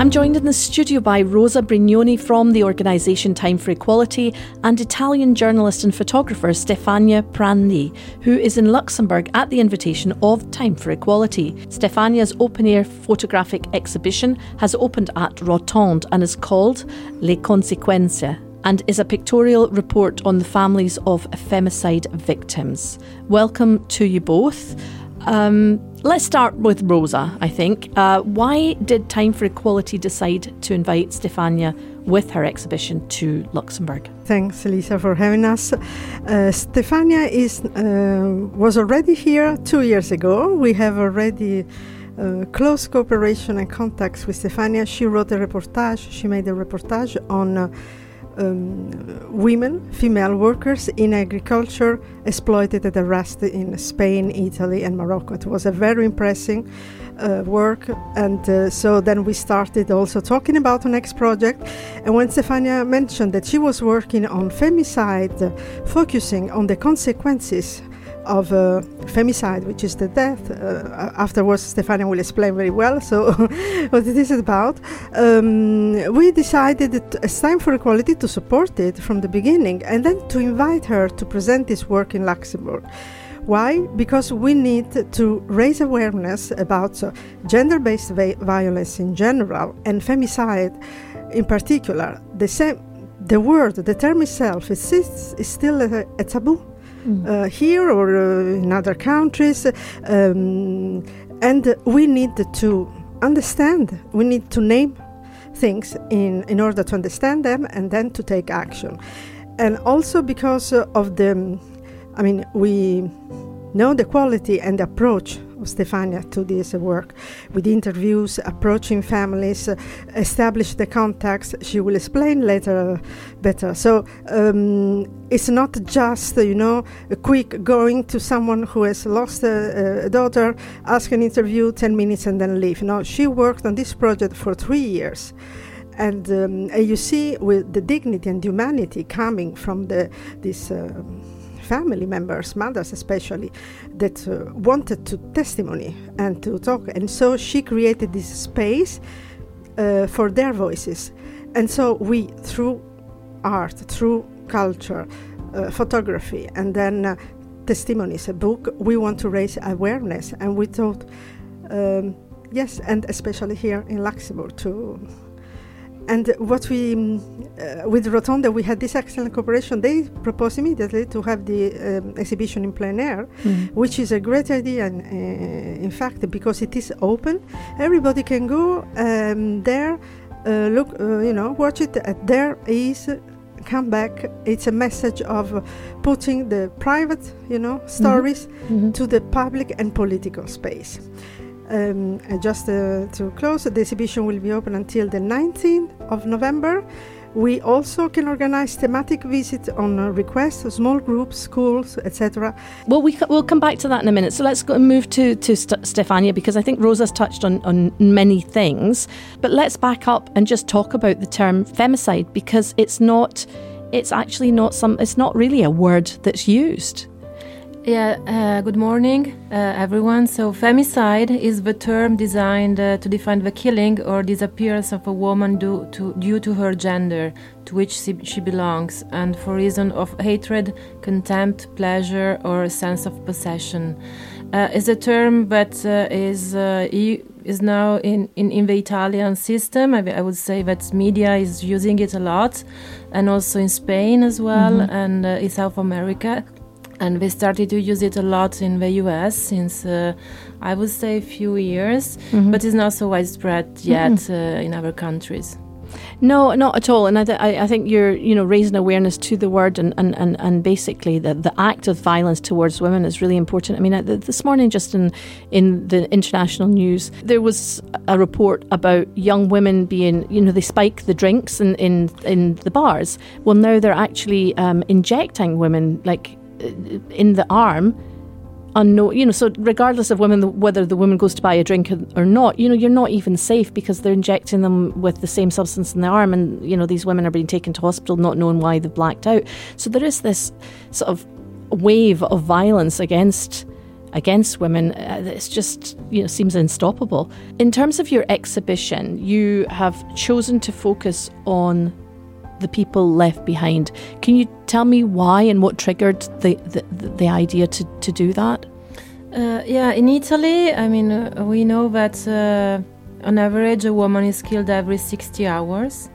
I'm joined in the studio by Rosa Brignoni from the organisation Time for Equality and Italian journalist and photographer Stefania Prandi, who is in Luxembourg at the invitation of Time for Equality. Stefania's open air photographic exhibition has opened at Rotonde and is called Le Conseguenze and is a pictorial report on the families of femicide victims. Welcome to you both. Um, let's start with Rosa, I think. Uh, why did Time for Equality decide to invite Stefania with her exhibition to Luxembourg? Thanks, Lisa, for having us. Uh, Stefania is, uh, was already here two years ago. We have already uh, close cooperation and contacts with Stefania. She wrote a reportage, she made a reportage on uh, um, women, female workers in agriculture exploited and arrested in Spain, Italy, and Morocco. It was a very impressive uh, work, and uh, so then we started also talking about the next project. And when Stefania mentioned that she was working on femicide, uh, focusing on the consequences of uh, femicide, which is the death. Uh, afterwards, Stefania will explain very well. So, what it is about. Um, we decided that it's time for equality to support it from the beginning, and then to invite her to present this work in Luxembourg. Why? Because we need to raise awareness about uh, gender-based va- violence in general and femicide in particular. The same, the word, the term itself, is, is still a, a taboo. Uh, here or uh, in other countries. Um, and we need to understand, we need to name things in, in order to understand them and then to take action. And also because of the, I mean, we know the quality and the approach Stefania to this work with interviews, approaching families, uh, establish the contacts. She will explain later better. So um, it's not just, you know, a quick going to someone who has lost a, a daughter, ask an interview, 10 minutes, and then leave. No, she worked on this project for three years. And, um, and you see with the dignity and humanity coming from the, this. Uh, family members, mothers especially, that uh, wanted to testimony and to talk. And so she created this space uh, for their voices. And so we, through art, through culture, uh, photography, and then uh, testimonies, a book, we want to raise awareness. And we thought, um, yes, and especially here in Luxembourg, to and what we, uh, with Rotonde, we had this excellent cooperation. They proposed immediately to have the um, exhibition in plein air, mm. which is a great idea. And, uh, in fact, because it is open, everybody can go um, there, uh, look, uh, you know, watch it. there is come back. It's a message of putting the private, you know, mm-hmm. stories mm-hmm. Mm-hmm. to the public and political space. Um, just uh, to close, the exhibition will be open until the 19th of November. We also can organize thematic visits on uh, request, small groups, schools, etc. Well, we we'll come back to that in a minute. So let's go and move to to St- Stefania because I think Rosa's touched on on many things. But let's back up and just talk about the term femicide because it's not. It's actually not some. It's not really a word that's used. Yeah, uh, good morning, uh, everyone. So, femicide is the term designed uh, to define the killing or disappearance of a woman due to, due to her gender, to which she, she belongs, and for reason of hatred, contempt, pleasure, or a sense of possession. Uh, is a term that uh, is uh, is now in, in, in the Italian system. I, I, would say that media is using it a lot, and also in Spain as well, mm-hmm. and in South America and we started to use it a lot in the US since uh, I would say a few years, mm-hmm. but it's not so widespread yet mm-hmm. uh, in other countries. No, not at all. And I, th- I, think you're, you know, raising awareness to the word and, and, and, and basically the, the act of violence towards women is really important. I mean, uh, this morning, just in, in the international news, there was a report about young women being, you know, they spike the drinks in, in, in the bars. Well, now they're actually um, injecting women, like in the arm unknown you know so regardless of women whether the woman goes to buy a drink or not you know you're not even safe because they're injecting them with the same substance in the arm and you know these women are being taken to hospital not knowing why they've blacked out so there is this sort of wave of violence against against women, uh, it's just you know seems unstoppable. In terms of your exhibition, you have chosen to focus on the people left behind. Can you tell me why and what triggered the the, the idea to, to do that? Uh, yeah, in Italy, I mean, uh, we know that uh, on average a woman is killed every 60 hours.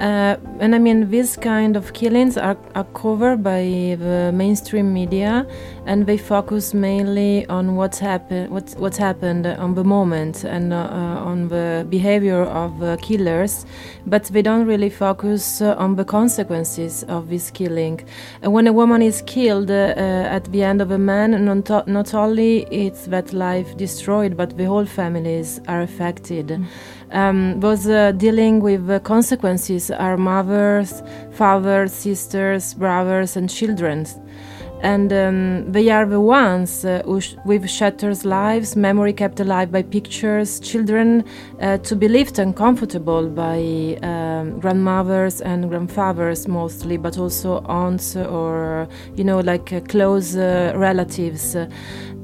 Uh, and I mean, these kind of killings are, are covered by the mainstream media, and they focus mainly on what's happened, what's what's happened on the moment, and uh, uh, on the behavior of uh, killers, but they don't really focus uh, on the consequences of this killing. And when a woman is killed uh, at the end of a man, not, not only it's that life destroyed, but the whole families are affected. Mm um, was uh, dealing with consequences are mothers, fathers, sisters, brothers, and children. And um, they are the ones uh, who sh- with shattered lives, memory kept alive by pictures, children uh, to be lived and comfortable by um, grandmothers and grandfathers mostly, but also aunts or, you know, like uh, close uh, relatives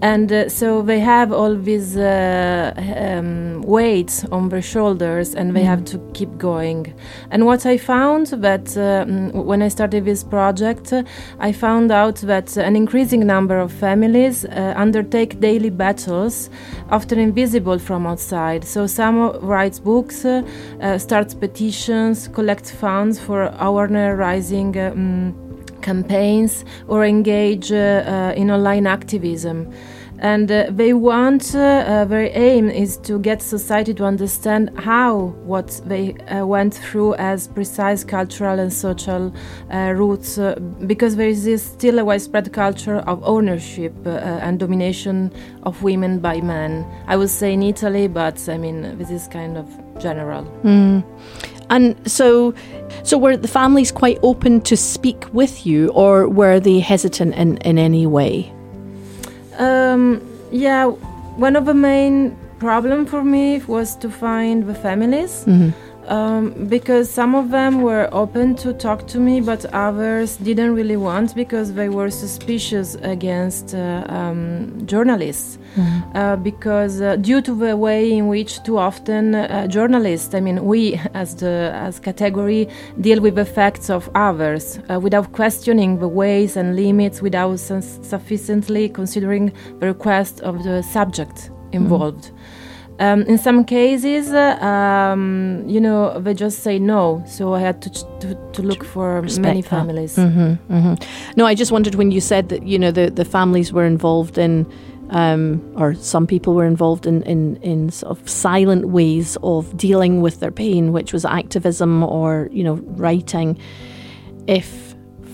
and uh, so they have all these uh, um, weights on their shoulders and they mm. have to keep going and what i found that uh, when i started this project i found out that an increasing number of families uh, undertake daily battles often invisible from outside. So some writes books uh, starts petitions collects funds for awareness raising um, campaigns or engage uh, uh, in online activism and uh, they want uh, uh, their aim is to get society to understand how what they uh, went through as precise cultural and social uh, roots uh, because there is still a widespread culture of ownership and domination of women by men i would say in italy but i mean this is kind of general mm. And so, so were the families quite open to speak with you, or were they hesitant in, in any way? Um, yeah, one of the main problem for me was to find the families. Mm-hmm. Um, because some of them were open to talk to me, but others didn't really want because they were suspicious against uh, um, journalists. Mm-hmm. Uh, because uh, due to the way in which too often uh, journalists, I mean we as the as category, deal with the facts of others uh, without questioning the ways and limits, without sufficiently considering the request of the subject mm-hmm. involved. Mm-hmm. Um, in some cases, um, you know, they just say no. So I had to to, to look for Respect many families. Mm-hmm, mm-hmm. No, I just wondered when you said that you know the the families were involved in. Um, or some people were involved in, in, in sort of silent ways of dealing with their pain, which was activism or you know writing. If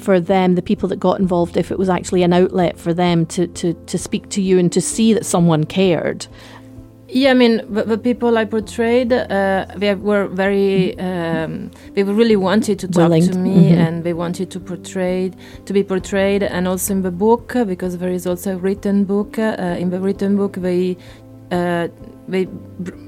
for them, the people that got involved, if it was actually an outlet for them to, to, to speak to you and to see that someone cared, yeah, I mean, the, the people I portrayed, uh, they were very, um, they really wanted to talk Willing. to me, mm-hmm. and they wanted to portray, to be portrayed, and also in the book because there is also a written book. Uh, in the written book, they uh, they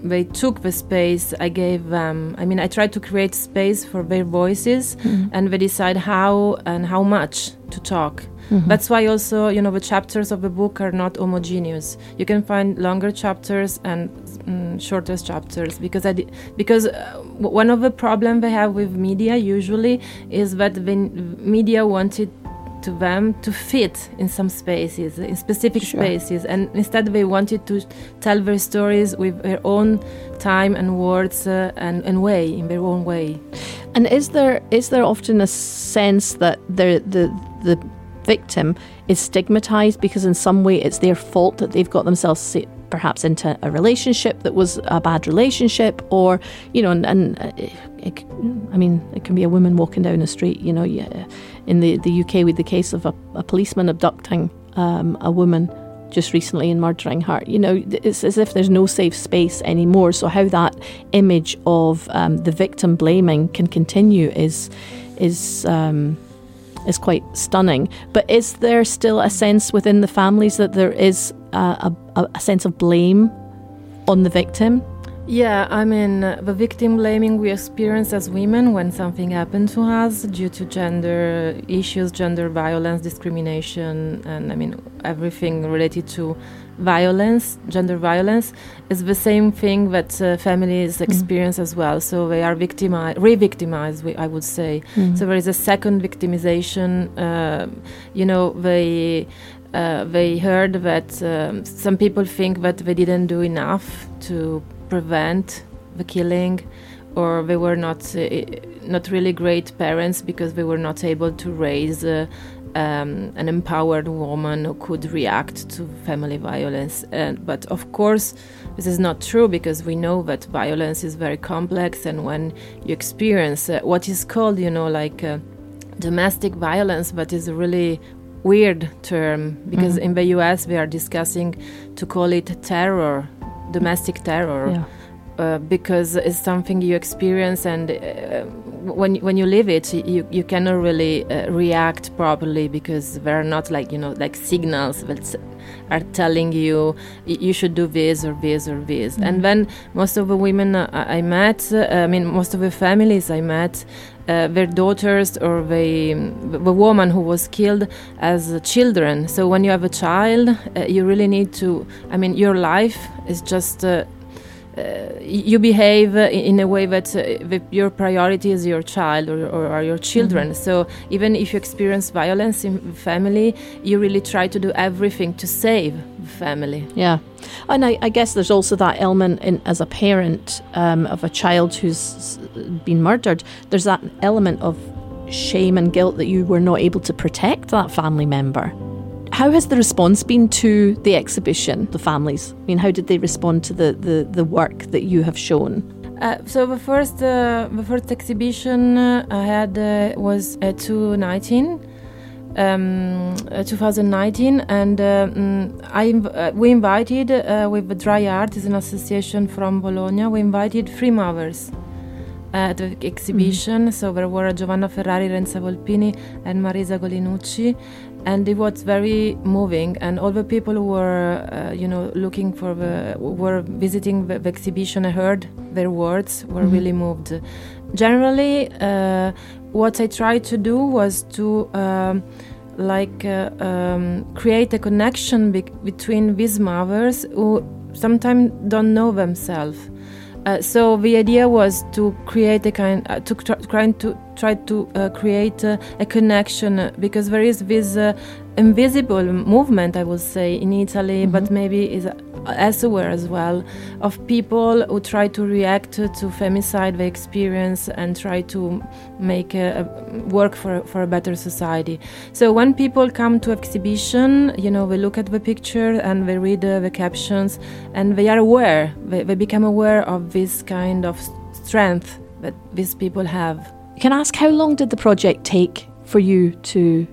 they took the space I gave them. I mean, I tried to create space for their voices, mm-hmm. and they decide how and how much to talk. Mm-hmm. That's why also you know the chapters of the book are not homogeneous. You can find longer chapters and mm, shorter chapters because I di- because uh, one of the problems they have with media usually is that the media wanted to them to fit in some spaces, in specific sure. spaces, and instead they wanted to tell their stories with their own time and words uh, and, and way, in their own way. And is there is there often a sense that the the the victim is stigmatized because in some way it's their fault that they've got themselves perhaps into a relationship that was a bad relationship or you know and, and uh, it, I mean it can be a woman walking down the street you know in the, the UK with the case of a, a policeman abducting um, a woman just recently and murdering her. You know, it's as if there's no safe space anymore. So how that image of um, the victim blaming can continue is is um, is quite stunning. But is there still a sense within the families that there is a, a, a sense of blame on the victim? Yeah, I mean, the victim blaming we experience as women when something happened to us due to gender issues, gender violence, discrimination, and I mean, everything related to violence, gender violence, is the same thing that uh, families mm-hmm. experience mm. as well. So they are victimized, re victimized, I would say. Mm. So there is a second victimization. Uh, you know, they. Uh, they heard that um, some people think that they didn't do enough to prevent the killing or they were not uh, not really great parents because they were not able to raise uh, um, an empowered woman who could react to family violence. And, but of course, this is not true because we know that violence is very complex, and when you experience uh, what is called, you know, like uh, domestic violence, but is a really weird term because mm-hmm. in the US we are discussing to call it terror domestic terror. Yeah. Uh, because it's something you experience, and uh, when when you live it, you you cannot really uh, react properly because there are not like you know like signals that are telling you you should do this or this or this. Mm-hmm. And then most of the women I met, uh, I mean most of the families I met, uh, their daughters or the, the woman who was killed as children. So when you have a child, uh, you really need to, I mean, your life is just. Uh, uh you behave in a way that, uh, your priority is your child or, or, or your children. Mm-hmm. So even if you experience violence in family, you really try to do everything to save the family. Yeah. And I, I, guess there's also that element in, as a parent um, of a child who's been murdered, there's that element of shame and guilt that you were not able to protect that family member. How has the response been to the exhibition, the families? I mean, how did they respond to the, the, the work that you have shown? Uh, so the first uh, the first exhibition uh, I had uh, was at 2019 um, uh, 2019, and uh, mm, I uh, we invited with the Dry Art, is an association from Bologna. We invited three mothers at the exhibition. Mm-hmm. So there were Giovanna Ferrari, Renza Volpini, and Marisa Golinucci, and it was very moving. And all the people who were, uh, you know, looking for the, were visiting the, the exhibition. I heard their words were mm-hmm. really moved. Generally, uh, what I tried to do was to um, like uh, um, create a connection be- between these mothers who sometimes don't know themselves. Uh, so the idea was to create a kind, uh, to try to try to uh, create uh, a connection uh, because there is this uh, invisible movement, I would say, in Italy, mm-hmm. but maybe is elsewhere as well, of people who try to react to femicide they experience and try to make a, a work for, for a better society. So when people come to exhibition, you know, they look at the picture and they read uh, the captions and they are aware, they, they become aware of this kind of strength that these people have. Can ask how long did the project take for you to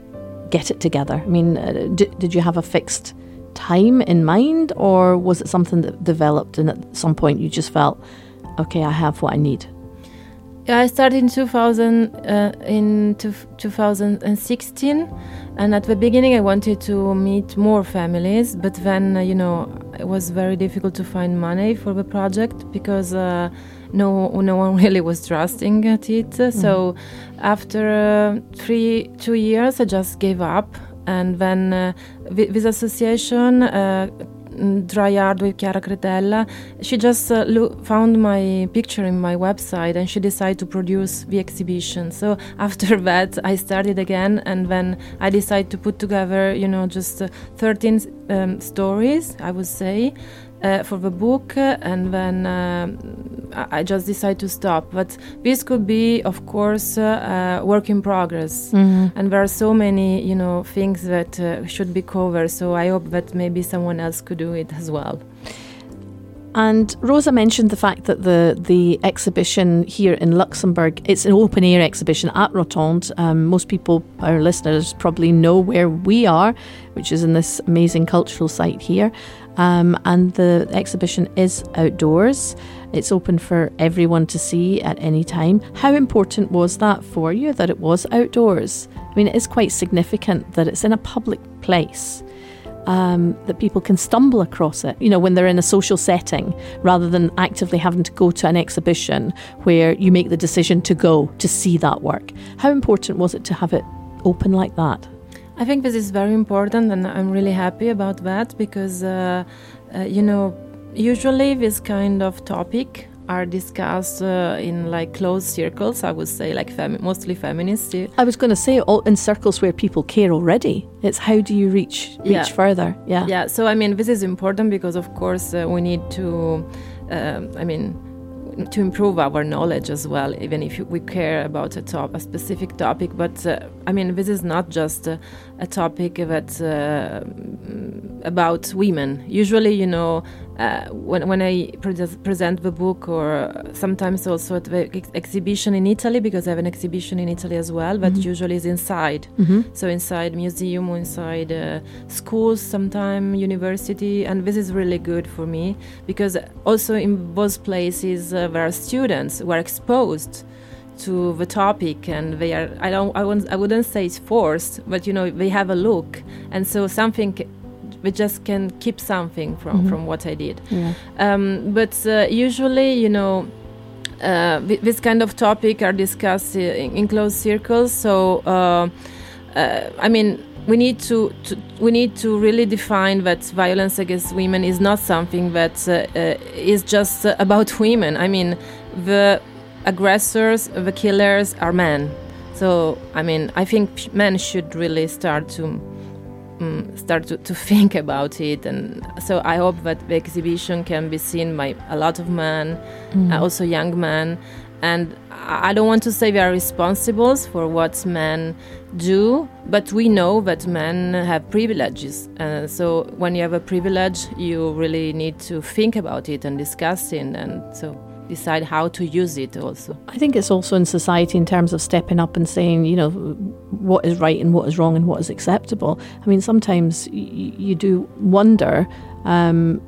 get it together? I mean, uh, did, did you have a fixed time in mind, or was it something that developed and at some point you just felt, okay, I have what I need? I started in 2000 uh, in 2016, and at the beginning I wanted to meet more families, but then uh, you know it was very difficult to find money for the project because uh, no no one really was trusting at it. Mm. So after uh, three two years, I just gave up and then uh, this association uh, dry art with Chiara Cretella. She just uh, lo- found my picture in my website and she decided to produce the exhibition. So after that, I started again and then I decided to put together, you know, just uh, 13 um, stories, I would say uh, for the book, and then uh, I just decided to stop. But this could be, of course, uh, work in progress, mm-hmm. and there are so many, you know, things that uh, should be covered. So I hope that maybe someone else could do it as well. And Rosa mentioned the fact that the the exhibition here in Luxembourg it's an open air exhibition at Rotonde. Um, most people, our listeners, probably know where we are, which is in this amazing cultural site here. Um, and the exhibition is outdoors. It's open for everyone to see at any time. How important was that for you that it was outdoors? I mean, it is quite significant that it's in a public place. Um, that people can stumble across it, you know, when they're in a social setting rather than actively having to go to an exhibition where you make the decision to go to see that work. How important was it to have it open like that? I think this is very important, and I'm really happy about that because, uh, uh, you know, usually this kind of topic are discussed uh, in like closed circles. I would say like femi- mostly feminist. I was going to say all in circles where people care already. It's how do you reach reach Yeah. further? Yeah. Yeah. So I mean, this is important because of course uh, we need to. Um, I mean. To improve our knowledge as well, even if we care about a top, a specific topic. But uh, I mean, this is not just uh, a topic that uh, about women. Usually, you know, uh, when when I pre- present the book, or sometimes also at the ex- exhibition in Italy, because I have an exhibition in Italy as well, but usually is inside. hmm So inside museum or inside uh, schools, sometime university, and this is really good for me because also in both places uh, there are students who are exposed to the topic and they are I don't I wouldn't, I wouldn't say it's forced, but you know they have a look, and so something we just can keep something from Mhm. from what I did. Yeah. Um, but uh, usually, you know, uh, th- this kind of topic are discussed in, in closed circles. So, uh, uh, I mean, we need to, to we need to really define that violence against women is not something that uh, uh, is just uh, about women. I mean, the aggressors, the killers are men. So, I mean, I think men should really start to um, start to, to think about it. And so i hope that the exhibition can be seen by a lot of men Mm. uh, also young men. And i don't want to say we are responsible for what men do but we know that men have privileges. Uh, so when you have a privilege you really need to think about it and discuss it. And so decide how to use it also I think it's also in society in terms of stepping up and saying, you know, what is right and what is wrong and what is acceptable. I mean, sometimes y- you do wonder um,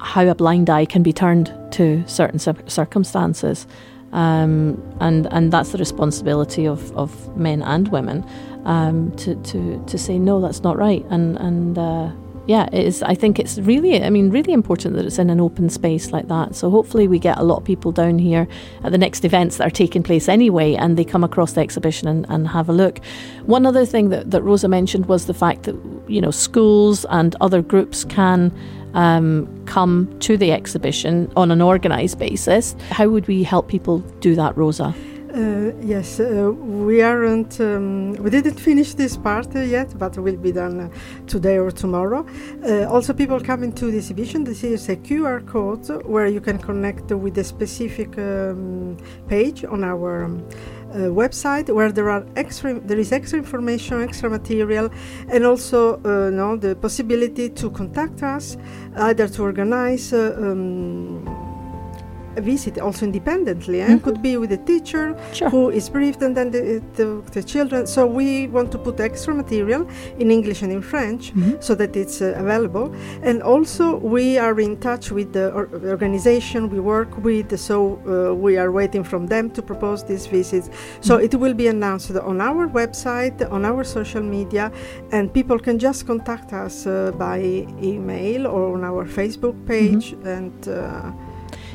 how a blind eye can be turned to certain cir- circumstances. Um, and and that's the responsibility of, of men and women um, to, to to say no, that's not right. And and uh, yeah, it is. I think it's really, I mean, really important that it's in an open space like that. So hopefully we get a lot of people down here at the next events that are taking place anyway, and they come across the exhibition and, and have a look. One other thing that, that Rosa mentioned was the fact that you know schools and other groups can um, come to the exhibition on an organised basis. How would we help people do that, Rosa? Uh, yes, uh, we aren't. Um, we didn't finish this part uh, yet, but will be done uh, today or tomorrow. Uh, also, people coming to the exhibition. This is a QR code where you can connect with a specific um, page on our. Um, uh, website where there are extra there is extra information extra material and also uh, no, the possibility to contact us either to organize uh, um, visit also independently and Mhm. could be with a teacher Sure. who is briefed and then the, the, the children so we want to put extra material in english and in french Mhm. so that it's uh, available and also we are in touch with the or- organization we work with so uh, we are waiting from them to propose these visits so Mhm. it will be announced on our website on our social media and people can just contact us uh, by email or on our facebook page and uh,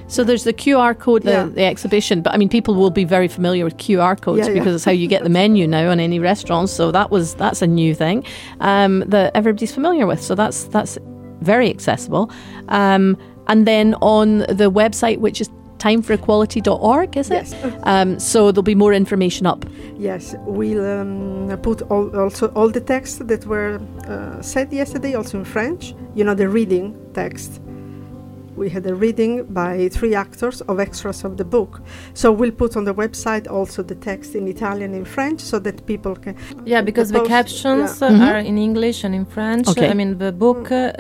So there's the QR code, the, Yeah. the exhibition, but I mean, people will be very familiar with QR codes Yeah, yeah. because it's how you get the menu now on any restaurants. So that was that's a new thing um, that everybody's familiar with. So that's that's very accessible. Um, and then on the website, which is timeforequality.org, is it? yes Um, so there'll be more information up. Yes, we'll um, put all, also all the texts that were uh, said yesterday, also in French. You know, the reading text. We had a reading by three actors of extras of the book. So we'll put on the website also the text in Italian and French so that people can. Yeah, because the, post- captions yeah. uh, Mhm. are in English and in French. Okay. I mean, the book, uh,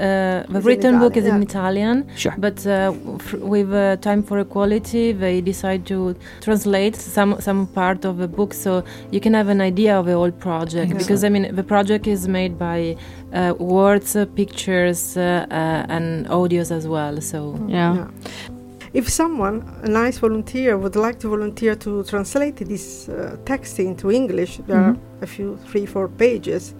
the Is written book is Italian, in Italian, Sure. but uh, f- with uh, Time for Equality, they decide to translate some some part of the book, so you can have an idea of the whole project. Excellent. Because I mean, the project is made by uh, words, uh, pictures, uh, uh, and audios as well. So Yeah. If someone, a nice volunteer, would like to volunteer to translate this uh, text into English, there Mhm. are a few, three, four pages.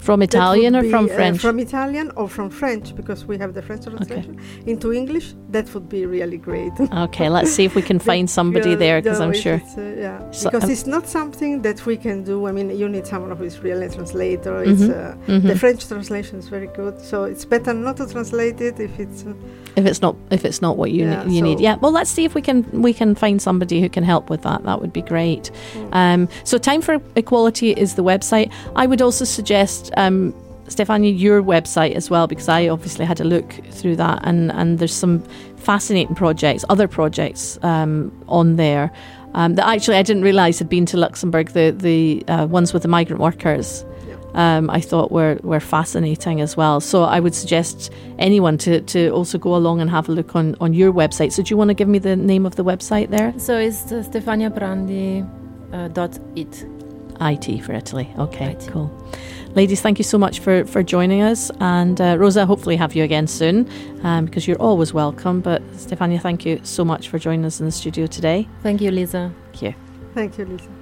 From Italian or be, from uh, French? from Italian or from French, because we have the French translation into English. That would be really great. okay, let's see if we can find somebody there because yeah, I'm sure. uh, yeah, So, because um, it's not something that we can do. I mean, you need someone who is really a translator. It's, Mhm, uh, mhm. The French translation is very good, so it's better not to translate it if it's. Uh, if it's not if it's not what you Yeah, ne- you need yeah well let's see if we can we can find somebody who can help with that that would be great Mm. um, so time for equality is the website i would also suggest um, Stefania, your website as well, because I obviously had a look through that, and, and there's some fascinating projects, other projects um, on there um, that actually I didn't realise had been to Luxembourg. The the uh, ones with the migrant workers, um, I thought were were fascinating as well. So I would suggest anyone to, to also go along and have a look on, on your website. So do you want to give me the name of the website there? So it's uh, stefaniaprandi uh, dot it. IT for Italy. Okay, IT. cool. Ladies, thank you so much for, for joining us. And uh, Rosa, hopefully have you again soon um, because you're always welcome. But Stefania, thank you so much for joining us in the studio today. Thank you, Lisa. Thank you. thank you, Lisa.